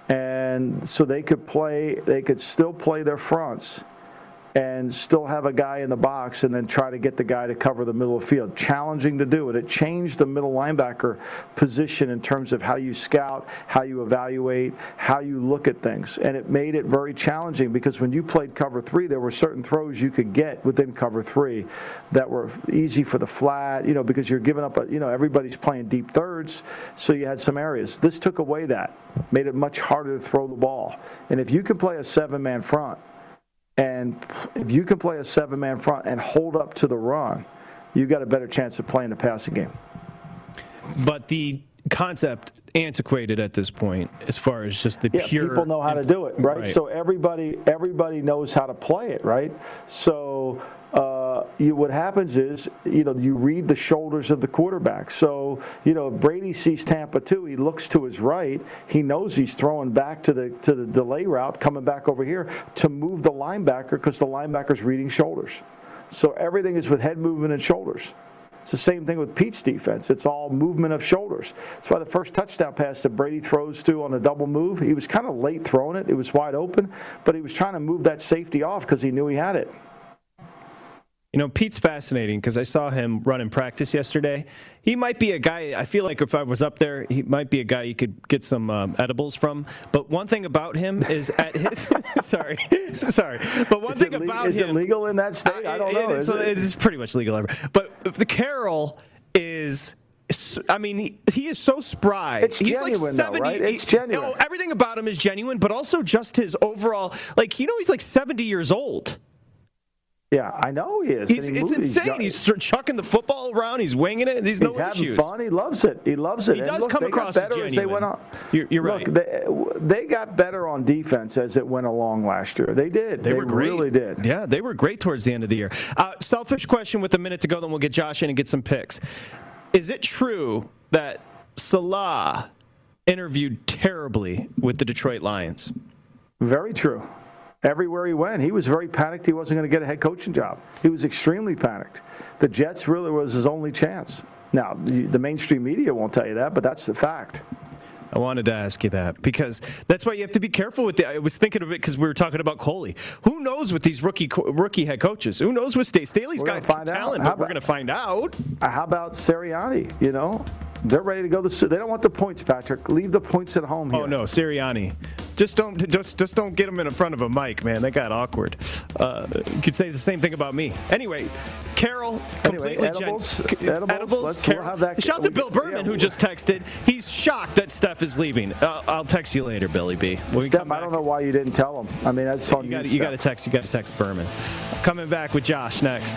Speaker 2: and so they could play they could still play their fronts and still have a guy in the box and then try to get the guy to cover the middle of the field. Challenging to do it. It changed the middle linebacker position in terms of how you scout, how you evaluate, how you look at things. And it made it very challenging because when you played cover three, there were certain throws you could get within cover three that were easy for the flat, you know, because you're giving up, a, you know, everybody's playing deep thirds, so you had some areas. This took away that, made it much harder to throw the ball. And if you can play a seven man front, and if you can play a seven man front and hold up to the run, you've got a better chance of playing the passing game.
Speaker 1: But the concept antiquated at this point as far as just the
Speaker 2: yeah,
Speaker 1: pure
Speaker 2: people know how to do it right? right? so everybody everybody knows how to play it right so uh, you, what happens is, you know, you read the shoulders of the quarterback. So, you know, if Brady sees Tampa too, he looks to his right. He knows he's throwing back to the to the delay route, coming back over here to move the linebacker because the linebacker's reading shoulders. So everything is with head movement and shoulders. It's the same thing with Pete's defense. It's all movement of shoulders. That's why the first touchdown pass that Brady throws to on the double move, he was kind of late throwing it. It was wide open, but he was trying to move that safety off because he knew he had it.
Speaker 1: You know, Pete's fascinating because I saw him run in practice yesterday. He might be a guy, I feel like if I was up there, he might be a guy you could get some um, edibles from. But one thing about him is at his, sorry, sorry. But one
Speaker 2: is
Speaker 1: thing about
Speaker 2: is
Speaker 1: him.
Speaker 2: Is it legal in that state? I don't know.
Speaker 1: It, it's, it? it's pretty much legal ever. But the Carroll is I mean, he, he is so spry.
Speaker 2: It's
Speaker 1: He's
Speaker 2: genuine,
Speaker 1: like 70.
Speaker 2: Though, right? It's genuine.
Speaker 1: You know, everything about him is genuine, but also just his overall, like, you know, he's like 70 years old.
Speaker 2: Yeah, I know he is.
Speaker 1: He's,
Speaker 2: he
Speaker 1: it's insane. He's chucking the football around. He's winging it. He's no
Speaker 2: He's having
Speaker 1: issues.
Speaker 2: fun. He loves it. He loves it.
Speaker 1: He
Speaker 2: And
Speaker 1: does
Speaker 2: look,
Speaker 1: come
Speaker 2: they
Speaker 1: across as
Speaker 2: better as they
Speaker 1: genuine.
Speaker 2: went on.
Speaker 1: You're, you're
Speaker 2: Look,
Speaker 1: right.
Speaker 2: they, they got better on defense as it went along last year. They did.
Speaker 1: They, were great.
Speaker 2: really did.
Speaker 1: Yeah, they were great towards the end of the year. Uh, selfish question with a minute to go, then we'll get Josh in and get some picks. Is it true that Saleh interviewed terribly with the Detroit Lions?
Speaker 2: Very true. Everywhere he went, he was very panicked he wasn't going to get a head coaching job. He was extremely panicked. The Jets really was his only chance. Now, the mainstream media won't tell you that, but that's the fact.
Speaker 1: I wanted to ask you that because that's why you have to be careful with it. I was thinking of it because we were talking about Culley. Who knows with these rookie rookie head coaches? Who knows with Staley? Staley's
Speaker 2: We're
Speaker 1: got
Speaker 2: gonna find out.
Speaker 1: talent,
Speaker 2: How
Speaker 1: but we're going to find out.
Speaker 2: How about Sirianni? You know, they're ready to go. The, they don't want the points, Patrick. Leave the points at home here.
Speaker 1: Oh no, Sirianni. Just don't just just don't get them in front of a mic, man. That got awkward. Uh, you could say the same thing about me. Anyway, Carroll
Speaker 2: Anyway,
Speaker 1: completely
Speaker 2: edibles,
Speaker 1: gen-
Speaker 2: edibles,
Speaker 1: edibles. Carroll.
Speaker 2: we'll have that-
Speaker 1: Shout out to Bill Berman
Speaker 2: yeah,
Speaker 1: who just texted. He's shocked that Steph is leaving. Uh, I'll text you later, Billy B.
Speaker 2: Steph, I don't know why you didn't tell him. I mean, that's on
Speaker 1: you got
Speaker 2: you.
Speaker 1: you got to text you got to text Berman. Coming back with Josh next.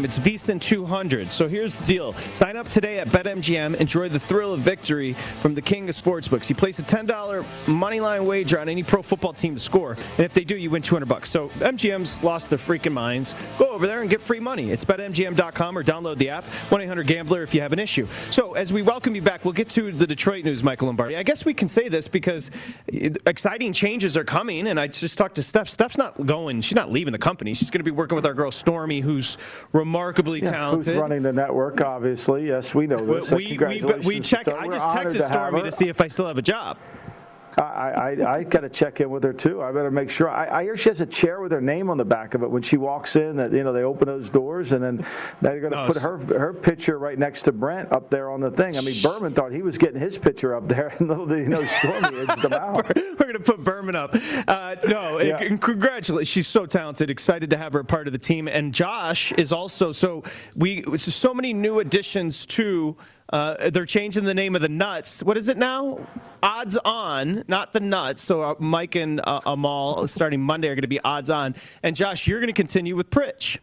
Speaker 1: Team. It's VSiN 200. So here's the deal. Sign up today at BetMGM. Enjoy the thrill of victory from the king of sportsbooks. You place a $10 money line wager on any pro football team to score, and if they do, you win 200 bucks. So MGM's lost their freaking minds. Go over there and get free money. It's betmgm.com or download the app. 1-800-GAMBLER if you have an issue. So as we welcome you back, we'll get to the Detroit news, Michael Lombardi. I guess we can say this because exciting changes are coming, and I just talked to Steph. Steph's not going. She's not leaving the company. She's going to be working with our girl Stormy, who's remarkably
Speaker 2: Yeah,
Speaker 1: talented.
Speaker 2: Who's running the network? Obviously, yes, we know this.
Speaker 1: We, we, we, we check. I just texted Stormy to see if I still have a job.
Speaker 2: I, I, I got to check in with her too. I better make sure. I, I hear she has a chair with her name on the back of it when she walks in. That you know they open those doors and then they're going to
Speaker 1: No,
Speaker 2: put her her picture right next to Brent up there on the thing. I mean, Berman thought he was getting his picture up there, and little did he know Stormy edged them out.
Speaker 1: We're going to put Berman up. Uh, no,
Speaker 2: Yeah.
Speaker 1: congratulations. She's so talented. Excited to have her part of the team. And Josh is also so we so, so many new additions to. Uh, they're changing the name of the nuts. What is it now? Odds on, not the nuts. So uh, Mike and uh, Amal starting Monday are going to be odds on. And Josh, you're going to continue with Pritch.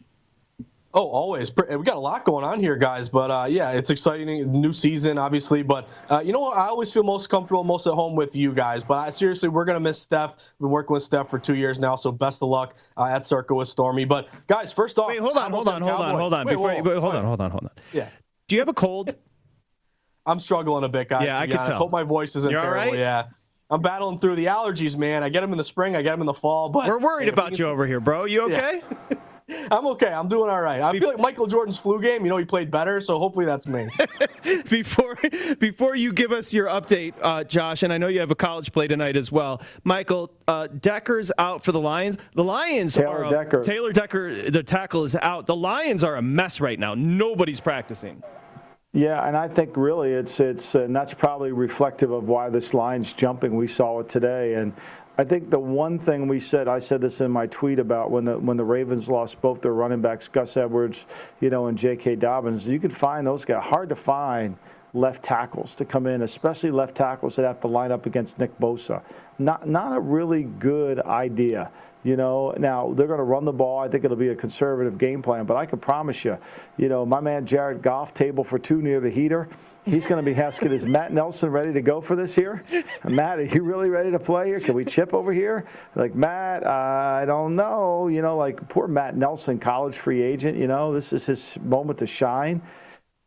Speaker 3: Oh, always. We got a lot going on here, guys. But uh, yeah, it's exciting. New season, obviously. But uh, you know what? I always feel most comfortable, most at home with you guys. But I, seriously, we're gonna miss Steph. We've been working with Steph for two years now, so best of luck uh, at Circa with Stormy. But guys, first off,
Speaker 1: Wait, hold on, hold on, hold on, hold on.
Speaker 3: Wait,
Speaker 1: Before
Speaker 3: whoa,
Speaker 1: you, wait, hold on, hold on, hold on.
Speaker 3: Yeah.
Speaker 1: Do you have a cold?
Speaker 3: I'm struggling a bit, guys.
Speaker 1: Yeah,
Speaker 3: to
Speaker 1: I
Speaker 3: be
Speaker 1: could
Speaker 3: honest.
Speaker 1: tell.
Speaker 3: Hope my voice isn't
Speaker 1: You all
Speaker 3: terrible.
Speaker 1: right?
Speaker 3: Yeah. I'm battling through the allergies, man. I get them in the spring, I get them in the fall, but
Speaker 1: We're worried
Speaker 3: Hey,
Speaker 1: about you over here, bro. You okay?
Speaker 3: I'm okay. I'm doing all right. I feel like Michael Jordan's flu game. You know, he played better, so hopefully that's me.
Speaker 1: before before you give us your update, uh, Josh, and I know you have a college play tonight as well. Michael uh, Decker's out for the Lions. The Lions
Speaker 2: Taylor
Speaker 1: are a-
Speaker 2: Decker.
Speaker 1: Taylor Decker. The tackle is out. The Lions are a mess right now. Nobody's practicing.
Speaker 2: Yeah, and I think really it's it's and that's probably reflective of why this line's jumping. We saw it today, and I think the one thing we said, I said this in my tweet about when the when the Ravens lost both their running backs, Gus Edwards, you know, and J.K. Dobbins. You could find those guys hard to find left tackles to come in, especially left tackles that have to line up against Nick Bosa. Not not a really good idea. You know, now they're going to run the ball. I think it'll be a conservative game plan, but I can promise you, you know, my man Jared Goff, table for two near the heater. He's going to be asking, is Matt Nelson ready to go for this here? Matt, are you really ready to play here? Can we chip over here? Like, Matt, I don't know. You know, like poor Matt Nelson, college free agent, you know, this is his moment to shine.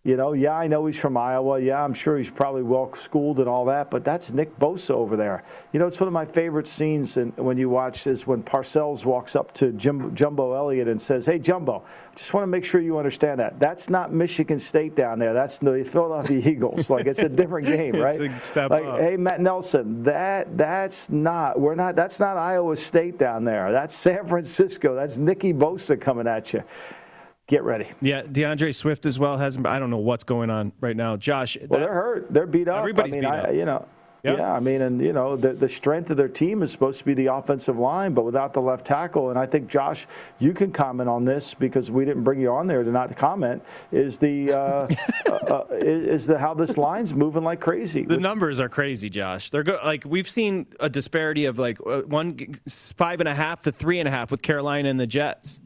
Speaker 2: You know, yeah, I know he's from Iowa. Yeah, I'm sure he's probably well schooled and all that, but that's Nick Bosa over there. You know, it's one of my favorite scenes in, when you watch is when Parcells walks up to Jim, Jumbo Elliott and says, Hey, Jumbo, just want to make sure you understand that. That's not Michigan State down there. That's the Philadelphia Eagles. Like, it's a different game, right?
Speaker 1: step
Speaker 2: like,
Speaker 1: up.
Speaker 2: hey, Matt Nelson, that that's not, we're not, that's not Iowa State down there. That's San Francisco. That's Nicky Bosa coming at you. Get ready.
Speaker 1: Yeah, DeAndre Swift as well hasn't. I don't know what's going on right now, Josh.
Speaker 2: Well,
Speaker 1: that-
Speaker 2: they're hurt. They're beat up.
Speaker 1: Everybody's
Speaker 2: I mean,
Speaker 1: beat
Speaker 2: I,
Speaker 1: up.
Speaker 2: You know.
Speaker 1: Yeah.
Speaker 2: Yeah. I mean, and you know, the the strength of their team is supposed to be the offensive line, but without the left tackle, and I think Josh, you can comment on this because we didn't bring you on there to not comment. Is the uh, uh, uh, is the how this line's moving like crazy?
Speaker 1: The numbers are crazy, Josh. They're go- like we've seen a disparity of like uh, one five and a half to three and a half with Carolina and the Jets.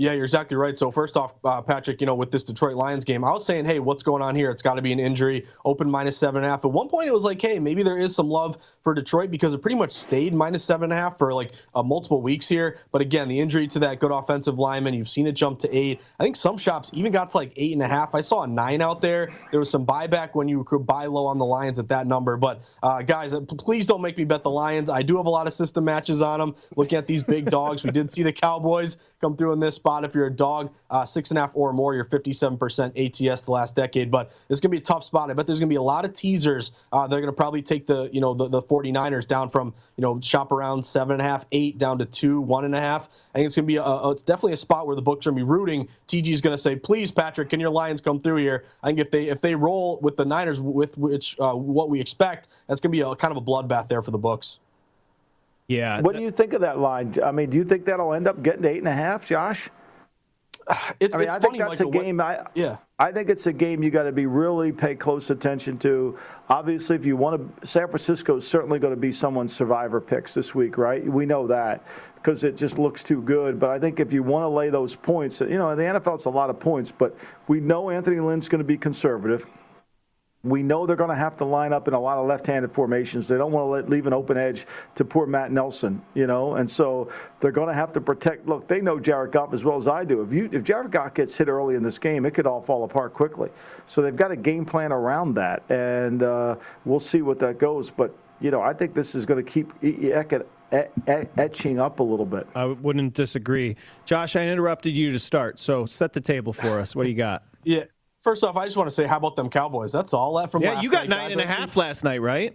Speaker 3: Yeah, you're exactly right. So first off, uh, Patrick, you know, with this Detroit Lions game, I was saying, hey, what's going on here? It's got to be an injury. Open minus seven and a half. At one point, it was like, hey, maybe there is some love for Detroit because it pretty much stayed minus seven and a half for like uh, multiple weeks here. But again, the injury to that good offensive lineman, you've seen it jump to eight. I think some shops even got to like eight and a half. I saw a nine out there. There was some buyback when you could buy low on the Lions at that number. But uh, guys, uh, please don't make me bet the Lions. I do have a lot of system matches on them. Looking at these big dogs, we did see the Cowboys come through in this spot. If you're a dog, uh, six and a half or more, you're 57% ATS the last decade. But it's going to be a tough spot. I bet there's going to be a lot of teasers. Uh, they're going to probably take the, you know, the, the 49ers down from, you know, shop around seven and a half, eight down to two, one and a half. I think it's going to be a, a, it's definitely a spot where the books are going to be rooting. TG is going to say, please, Patrick, can your Lions come through here? I think if they, if they roll with the Niners with which, uh, what we expect, that's going to be a kind of a bloodbath there for the books.
Speaker 1: Yeah.
Speaker 2: What do you think of that line? I mean, do you think that'll end up getting to eight and a half, Josh?
Speaker 3: it's,
Speaker 2: I mean,
Speaker 3: it's
Speaker 2: I
Speaker 3: funny,
Speaker 2: think that's
Speaker 3: Michael.
Speaker 2: a
Speaker 3: what-
Speaker 2: game. I,
Speaker 3: yeah.
Speaker 2: I think it's a game you got to be really pay close attention to. Obviously, if you want to, San Francisco is certainly going to be someone's survivor picks this week, right? We know that because it just looks too good. But I think if you want to lay those points, you know, in the NFL, it's a lot of points, but we know Anthony Lynn's going to be conservative. We know they're going to have to line up in a lot of left-handed formations. They don't want to let, leave an open edge to poor Matt Nelson, you know, and so they're going to have to protect. Look, they know Jared Goff as well as I do. If you if Jared Goff gets hit early in this game, it could all fall apart quickly. So they've got a game plan around that, and uh, we'll see what that goes. But you know, I think this is going to keep Eckett etching up a little bit.
Speaker 1: I wouldn't disagree. Josh, I interrupted you to start, so set the table for us. What do you got?
Speaker 3: Yeah. First off, I just want to say, how about them Cowboys? That's all that from
Speaker 1: yeah, you got
Speaker 3: night,
Speaker 1: nine
Speaker 3: guys.
Speaker 1: and a half last night, right?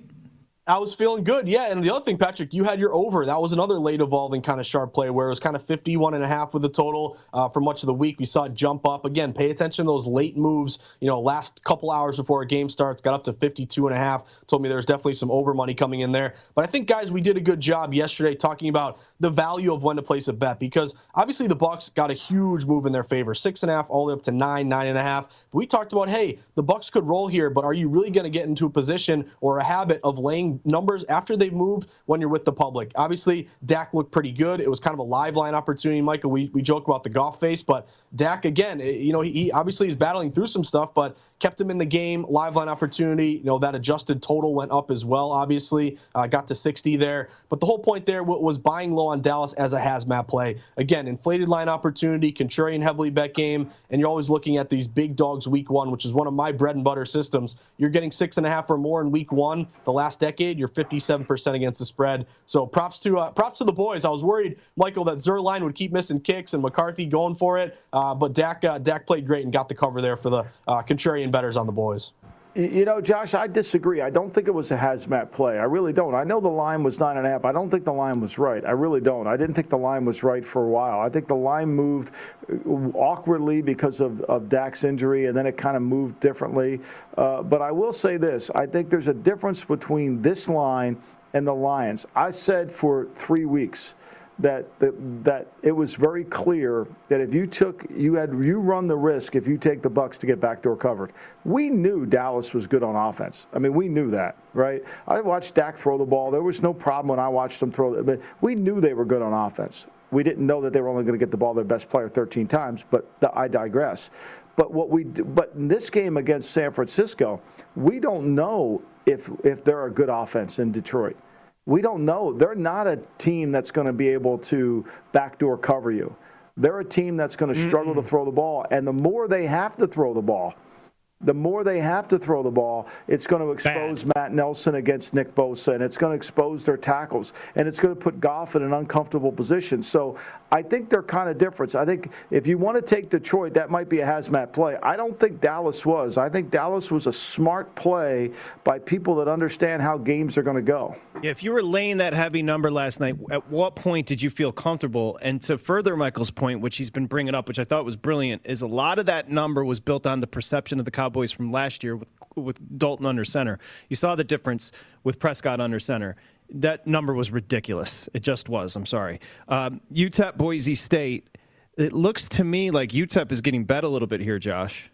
Speaker 3: I was feeling good, yeah. And the other thing, Patrick, you had your over. That was another late evolving kind of sharp play where it was kind of 51 and a half with the total uh, for much of the week. We saw it jump up. Again, pay attention to those late moves. You know, last couple hours before a game starts, got up to 52 and a half. Told me there's definitely some over money coming in there. But I think, guys, we did a good job yesterday talking about the value of when to place a bet because obviously the Bucks got a huge move in their favor, six and a half all the way up to nine, nine and a half. But we talked about, hey, the Bucks could roll here, but are you really going to get into a position or a habit of laying numbers after they've moved when you're with the public? Obviously, Dak looked pretty good. It was kind of a live line opportunity, Michael. We we joke about the golf face, but Dak again, eh, you know, he, he obviously is battling through some stuff, but kept him in the game. Live line opportunity. You know, that adjusted total went up as well, obviously. Uh, got to 60 there. But the whole point there was buying low on Dallas as a hazmat play. Again, inflated line opportunity, contrarian heavily bet game, and you're always looking at these big dogs week one, which is one of my bread and butter systems. You're getting six and a half or more in week one. The last decade, you're 57% against the spread. So props to uh, props to the boys. I was worried, Michael, that Zuerlein would keep missing kicks and McCarthy going for it. Uh, but Dak uh, Dak played great and got the cover there for the uh, contrarian bettors on the boys.
Speaker 2: You know, Josh, I disagree. I don't think it was a hazmat play. I really don't. I know the line was nine and a half. I don't think the line was right. I really don't. I didn't think the line was right for a while. I think the line moved uh, awkwardly because of, of Dak's injury, and then it kind of moved differently. Uh, but I will say this I think there's a difference between this line and the Lions. I said for three weeks that, that that it was very clear that if you took you had you run the risk if you take the Bucks to get backdoor covered. We knew Dallas was good on offense. I mean, we knew that, right? I watched Dak throw the ball. There was no problem when I watched them throw it, but we knew they were good on offense. We didn't know that they were only going to get the ball their best player 13 times, but the, I digress. But what we but in this game against San Francisco, we don't know if if they're a good offense in Detroit. We don't know. They're not a team that's going to be able to backdoor cover you. They're a team that's going to struggle to throw the ball. And the more they have to throw the ball, the more they have to throw the ball, it's going to expose Matt Nelson against Nick Bosa, and it's going to expose their tackles, and it's going to put Goff in an uncomfortable position. So I think they're kind of different. I think if you want to take Detroit, that might be a hazmat play. I don't think Dallas was. I think Dallas was a smart play by people that understand how games are going to go.
Speaker 1: If you were laying that heavy number last night, at what point did you feel comfortable? And to further Michael's point, which he's been bringing up, which I thought was brilliant, is a lot of that number was built on the perception of the Cowboys from last year with, with Dalton under center. You saw the difference with Prescott under center. That number was ridiculous. It just was. I'm sorry. Um, UTEP Boise State. It looks to me like UTEP is getting bet a little bit here, Josh.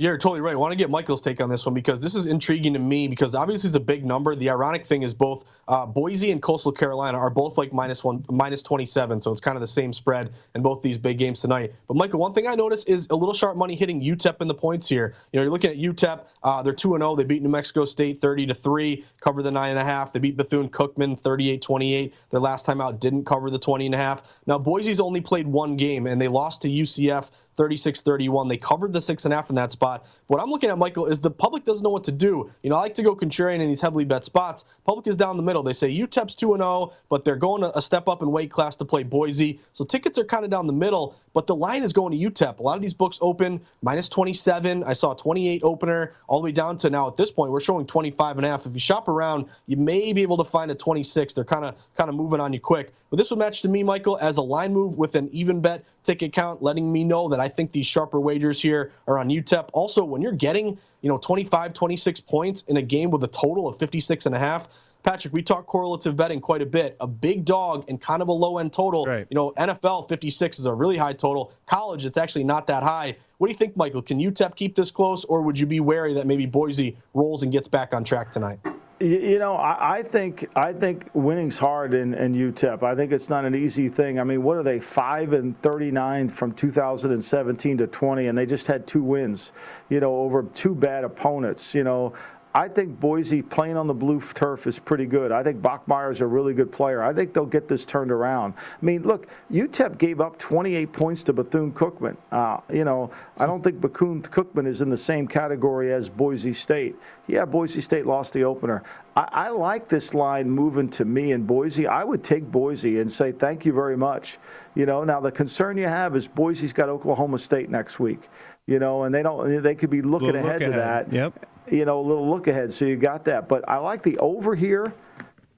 Speaker 3: You're totally right. I want to get Michael's take on this one because this is intriguing to me because obviously it's a big number. The ironic thing is both uh, Boise and Coastal Carolina are both like minus one, minus 27, so it's kind of the same spread in both these big games tonight. But Michael, one thing I noticed is a little sharp money hitting UTEP in the points here. You know, you're looking at UTEP. Uh, they're two and zero. They beat New Mexico State 30 to three, cover the nine and a half. They beat Bethune Cookman 38-28. Their last time out didn't cover the 20 and a half. Now Boise's only played one game and they lost to UCF 36 31. They covered the six and a half in that spot. What I'm looking at, Michael, is the public doesn't know what to do. You know, I like to go contrarian in these heavily bet spots. Public is down the middle. They say UTEP's 2 0, but they're going a step up in weight class to play Boise. So tickets are kind of down the middle, but the line is going to UTEP. A lot of these books open minus 27. I saw a 28 opener, all the way down to now at this point, we're showing 25 and a half. If you shop around, you may be able to find a 26. They're kind of kind of moving on you quick. But this would match to me, Michael, as a line move with an even bet ticket count, letting me know that I think these sharper wagers here are on UTEP. Also, when you're getting, you know, 25, 26 points in a game with a total of 56 and a half, Patrick, we talk correlative betting quite a bit. A big dog and kind of a low end total.
Speaker 1: Right.
Speaker 3: You know, NFL 56 is a really high total. College, it's actually not that high. What do you think, Michael? Can UTEP keep this close, or would you be wary that maybe Boise rolls and gets back on track tonight?
Speaker 2: You, know, I, I think I think winning's hard in, in UTEP. I think it's not an easy thing. I mean, what are they five and thirty nine from 2017 to 20, and they just had two wins. You know, over two bad opponents. You know. I think Boise playing on the blue turf is pretty good. I think Bachmeier's a really good player. I think they'll get this turned around. I mean, look, UTEP gave up 28 points to Bethune Cookman. Uh, you know, I don't think Bethune Cookman is in the same category as Boise State. Yeah, Boise State lost the opener. I, I like this line moving to me in Boise. I would take Boise and say thank you very much. You know, now the concern you have is Boise's got Oklahoma State next week. You know, and they don't. They could be looking
Speaker 1: Little
Speaker 2: ahead
Speaker 1: look
Speaker 2: to
Speaker 1: ahead.
Speaker 2: that
Speaker 1: Yep.
Speaker 2: You know, a little look ahead. So you got that. But I like the over here.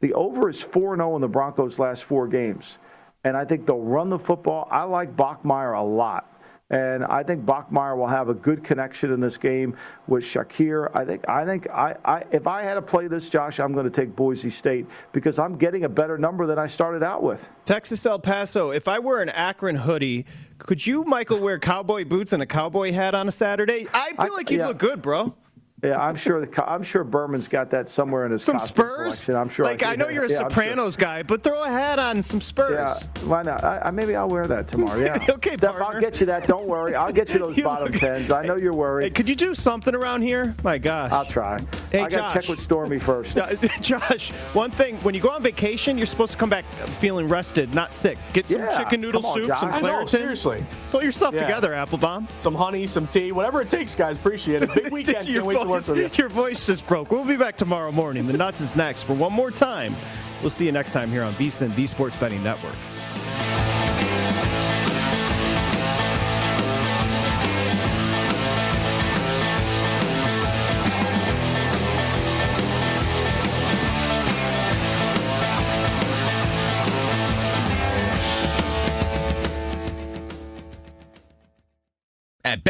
Speaker 2: The over is 4 0 in the Broncos' last four games. And I think they'll run the football. I like Bachmeier a lot. And I think Bachmeier will have a good connection in this game with Shakir. I think I think I, I if I had to play this, Josh, I'm going to take Boise State because I'm getting a better number than I started out with.
Speaker 1: Texas El Paso, if I wear an Akron hoodie, could you, Michael, wear cowboy boots and a cowboy hat on a Saturday? I feel like you'd
Speaker 2: yeah.
Speaker 1: look good, bro.
Speaker 2: Yeah, I'm sure. The, I'm sure Berman's got that somewhere in his
Speaker 1: Some Spurs?
Speaker 2: collection. I'm sure.
Speaker 1: Like, I know you're a
Speaker 2: yeah, I'm sure.
Speaker 1: Sopranos guy, but throw a hat on some Spurs.
Speaker 2: Yeah, why not? I, I, maybe I'll wear that tomorrow. Yeah.
Speaker 1: Okay,
Speaker 2: Steph, I'll get you that. Don't worry. I'll get you those
Speaker 1: You
Speaker 2: bottom
Speaker 1: look-
Speaker 2: tens. I know you're worried.
Speaker 1: Hey, could you do something around here? My gosh.
Speaker 2: I'll try.
Speaker 1: Hey,
Speaker 2: I got to check with Stormy first.
Speaker 1: Uh, Josh, one thing, when you go on vacation, you're supposed to come back feeling rested, not sick. Get some
Speaker 2: Yeah,
Speaker 1: chicken noodle
Speaker 2: on,
Speaker 1: soup,
Speaker 2: Josh.
Speaker 1: some
Speaker 2: I
Speaker 3: know,
Speaker 1: Claritin.
Speaker 3: seriously.
Speaker 1: Pull yourself together, Appelbaum.
Speaker 3: Some honey, some tea, whatever it takes, guys. Appreciate it. Big weekend. Can't wait to work with you.
Speaker 1: your voice just broke. We'll be back tomorrow morning. The Nuts is next for one more time. We'll see you next time here on VSiN, the Sports Betting Network.